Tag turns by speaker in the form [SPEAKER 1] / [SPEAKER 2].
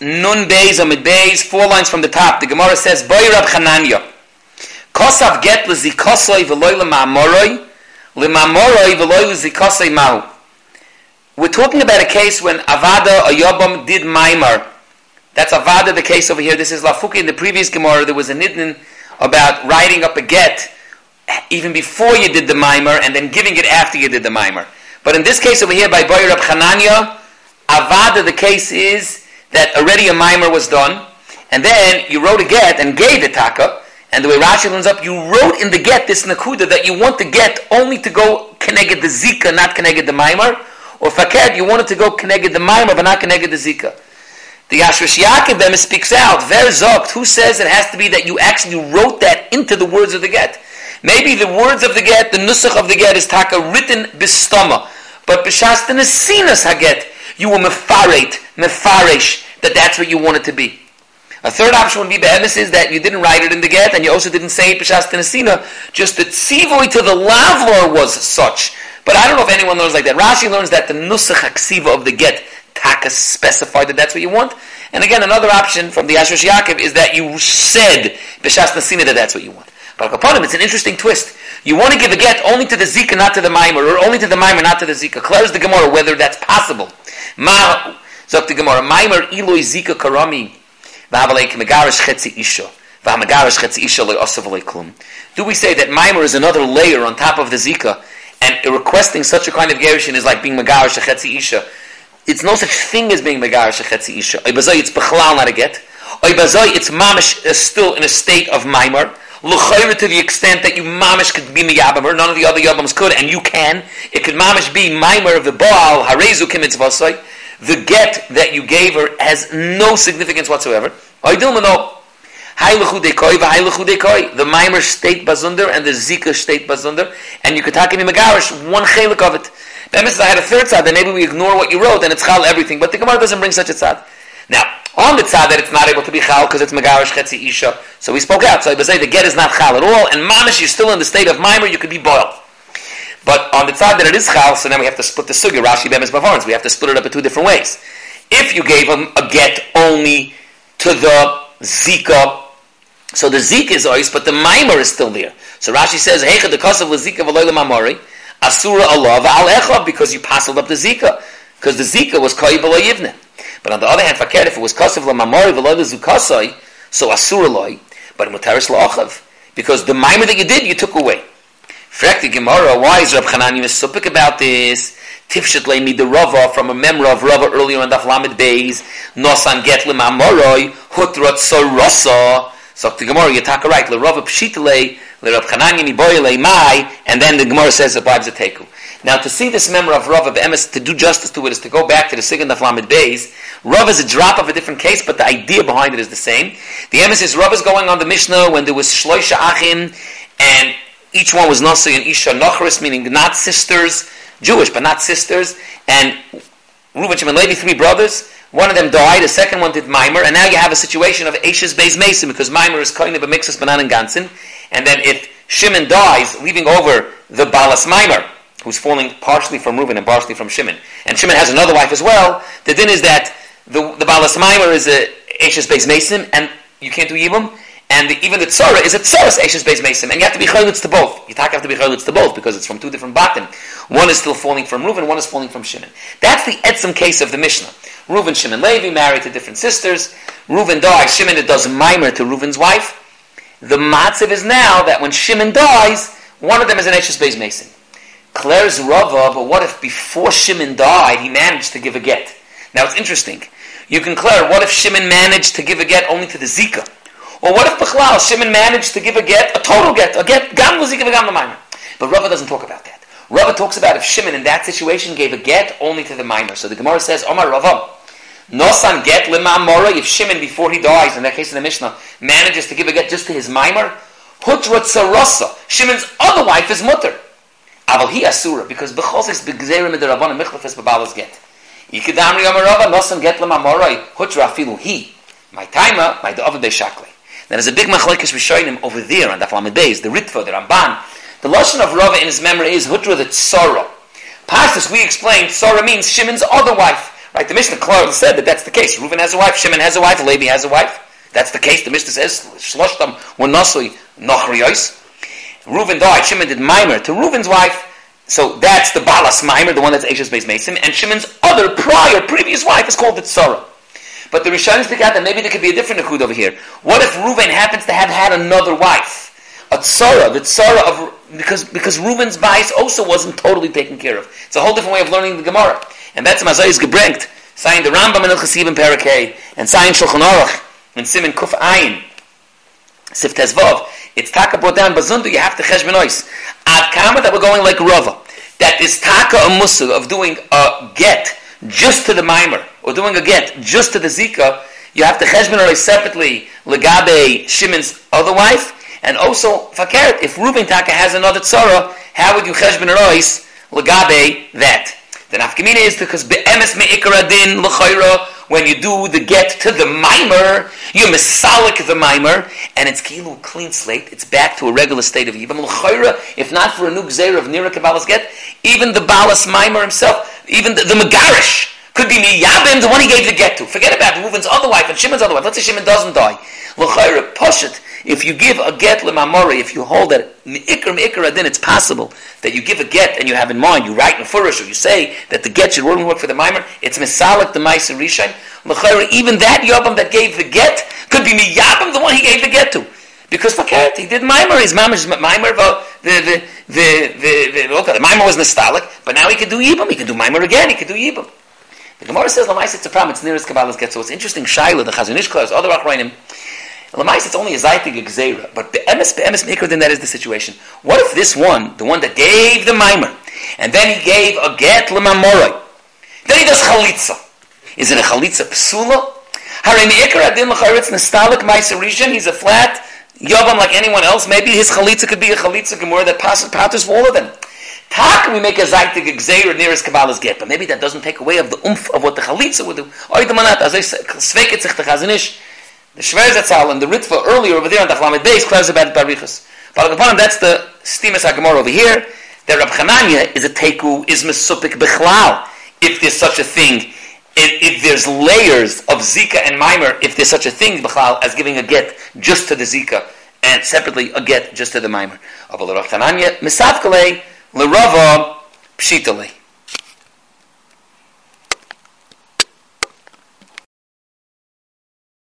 [SPEAKER 1] Nun Beis Amid Beis, four lines from the top. The Gemara says, Boy Rab Chananya, Kosav get l'zikosoi v'loy l'ma'amoroi, l'ma'amoroi v'loy l'zikosoi mahu. We're talking about a case when Avada or Yobam did Maimar. That's Avada, the case over here. This is Lafuki. In the previous Gemara, there was a nidin about writing up a get even before you did the Maimar and then giving it after you did the Maimar. But in this case over here by Boyer Rab Chananya, Avada, the case is that already a Maimar was done, and then you wrote a get and gave the Taka, and the way Rashi learns up, you wrote in the get this Nakuda that you want the get only to go connected the Zika, not connected the Maimar, or faked, you wanted to go connected the Maimar, but not connected the Zika. The Ashrash Yaakov speaks out, Ver who says it has to be that you actually wrote that into the words of the get. Maybe the words of the get, the nusach of the get is taka written bistama, but b'shas the nesinas haget, you will mefaret, mefarish, that that's what you want it to be. A third option would be be'emes is that you didn't write it in the get, and you also didn't say it b'shas just the tzivoy to the lavor was such but I don't know if anyone learns like that. Rashi learns that the nusach haksiva of the get taka specified that that's what you want. And again, another option from the Ashrash Yaakov is that you said b'shas nasina that that's what you want. It's an interesting twist. You want to give a get only to the zika, not to the mimer, or only to the mimer, not to the zika. Clears the Gemara whether that's possible. Ma, zok the Gemara, iloi zika karami, v'avalei k'megarish chetzi isha. Do we say that mimer is another layer on top of the zika, and requesting such a kind of gerushin is like being megarish a isha. It's no such thing as being megarish a isha. It's bechlal not a get. It's mamish uh, still in a state of mimer. L'chayra to the extent that you mamish could be miyabamer, none of the other yabams could, and you can. It could mamish be mimer of the baal, harezu kimitzvasoi. The get that you gave her has no significance whatsoever. Oidilmano, the mimer state bazunder and the zika state bazunder, and you could talk in megarish one chelik of it. Bemis, I had a third side, then maybe we ignore what you wrote and it's chal everything, but the Gemara doesn't bring such a tzad. Now, on the tzad that it's not able to be chal because it's megarish chetzi isha, so we spoke out. So I say the get is not chal at all, and mamish, you're still in the state of mimer, you could be boiled. But on the tzad that it is chal, so then we have to split the sugi, Rashi Bemis Bavarns. We have to split it up in two different ways. If you gave him a get only to the zika so the zika is ois, but the mimer is still there. So Rashi says, Hecha the kasav lezika v'loy mamori, asura echa, because you passed up the zika. Because the zika was v'loy yivne. But on the other hand, fakir, if it was kasav mamori v'loy lezukasoi, so asura loy, but mutaris la'achav. Because the mimer that you did, you took away. Frek the Gemara, why is Rab Chanani Mesupik about this? Tifshet le mi the Rava from a memra of Rava earlier in the Flamed Beis, Nosan get le mamoroi, hutrot sorasa, so the Gemara, you talk right, le Rava Pshitale, le Rav Chananya Miboyle Mai, and then the Gemara says it vibes a teku. Now, to see this member of Rav of Emes, to do justice to it, is to go back to the Sigand of Lamed Beis. Rav is a drop of a different case, but the idea behind it is the same. The Emes is Rav is going on the Mishnah when there was Shloisha Achim, and each one was Nasi and Isha Nochris, meaning not sisters, Jewish, but not sisters, and Reuben, Shimon, Levi, three brothers, one of them died, the second one did Mimer, and now you have a situation of Ashes Beis Mason, because Mimer is kind of a mix of Banan and Gansen. And then if Shimon dies, leaving over the Balas Mimer, who's falling partially from Reuben and partially from Shimon, and Shimon has another wife as well, the din is that the, the Balas Mimer is a Ashes Beis Mason, and you can't do Yibum, and the, even the tzara is a tzaras Ashes Beis Mason, and you have to be chaylitz to both. You have to be chaylitz to both because it's from two different batim. One is still falling from Reuven, one is falling from Shimon. That's the etzim case of the Mishnah. Reuven, Shimon, Levi married to different sisters. Reuven dies. Shimon does mimer to Reuven's wife. The matzav is now that when Shimon dies, one of them is an Eshes Beis Mason. Claire's Rava, but what if before Shimon died, he managed to give a get? Now it's interesting. You can Claire, what if Shimon managed to give a get only to the Zika? Or what if Bechlal, Shimon managed to give a get, a total get, a get, gam Zika gam mimer? But Rava doesn't talk about that. Rava talks about if Shimon in that situation gave a get only to the mimer. So the Gemara says, Omar Rava, Nosan get limamora if Shimon before he dies, in that case in the Mishnah, manages to give a get just to his mimer. Hutra tsarasa. Shimon's other wife is mutter. Aval he asura because bechos is begzerim the rabban michlefes bebalas get. Yikidamri amarava nosan get limamora hutra afilu he. My timer, my da'avad shakle. There's a big machlekes rishonim over there on the Flamed Beis, the Ritva, the Ramban. The lashon of Rava in his memory is hutra the tzara. Past this, we explained tzara means Shimon's other wife. Right? The Mishnah clearly said that that's the case. Reuven has a wife, Shimon has a wife, Levi has a wife. That's the case. The Mishnah says, Shloshtam were nasui nochrios. Reuven died, Shimon did mimer to Reuven's wife. So that's the Balas Mimer, the one that's Ashes based Mason, and Shimon's other prior, previous wife is called the Tzara. But the Rishonim speak out that maybe there could be a different Nakud over here. What if Reuven happens to have had another wife? A Tzara, the Tzara of, because, because Reuven's bias also wasn't totally taken care of. It's a whole different way of learning the Gemara. And that's Mazayis Gebrengt, saying the Rambam in Al-Chasib Parakeh, and saying Shulchan Aruch, and Simon Kuf Ayin, Sif Tezvav, it's taka brought down bazundu, you have to chesh benois. Ad kama that we're going like Rava, that is taka a musa of doing a get just to the mimer, or doing a get just to the zika, you have to chesh benois separately, legabe Shimon's other wife, and also fakert, if Reuben taka has another tzara, how would you chesh benois legabe that? The nafkamina is because be'emes me'ikra din l'chayra, when you do the get to the mimer, you misalik the mimer, and it's kilu clean slate. It's back to a regular state of yibam l'chayra. If not for a new gzeir of nira kabbalas get, even the balas mimer himself, even the, the megarish could be miyabim, the one he gave the get to. Forget about Reuven's other wife and Shimon's other wife. Let's say Shimon doesn't die. L'chayra it. If you give a get lemamori, if you hold that meikar meikar then it's possible that you give a get and you have in mind, you write in furish or you say that the get should work for the mimer, it's misalik the ma'aser rishon. Even that yabam that gave the get could be miyabam, the one he gave the get to. Because fakert, he did mimer, his mamish mimer, the, the, the, the, the, the mimer was nostalgic, but now he can do yibam, he can do mimer again, he can do yibam. The Gemara says, Lamais, it's a problem, it's nearest Kabbalah's get. So it's interesting, Shaila, the Chazon Ish other Achrayim, Lamais, it's only a zaytig gzeira, but be'emes be'emes mikra, then that is the situation. What if this one, the one that gave the mimer, and then he gave a get lemamoroi, then he does chalitza. Is it a chalitza psula? Hare me'ikra adin l'charitz nestalik ma'aserishan, he's a flat yavam like anyone else. Maybe his chalitza could be a chalitza gemur that passes patters for all of them. Tak we make a zaytig gzeira nearest Kabbalah's get, but maybe that doesn't take away of the umph of what the chalitza would do. Oy the manat, as I say, sveket sich the chazanish, the Shver Zatzal and the Ritva earlier over there on the Chlamed Beis clears about Barichas. But upon that's the Stimas HaGemor over here. that Rab Chananya is a Teku, is Mesupik Bechlal. If there's such a thing, if, if, there's layers of Zika and Mimer, if there's such a thing, Bechlal, as giving a get just to the Zika, and separately a get just to the Mimer. Of Rab Chananya, Misavkale, Lerava, Pshitale.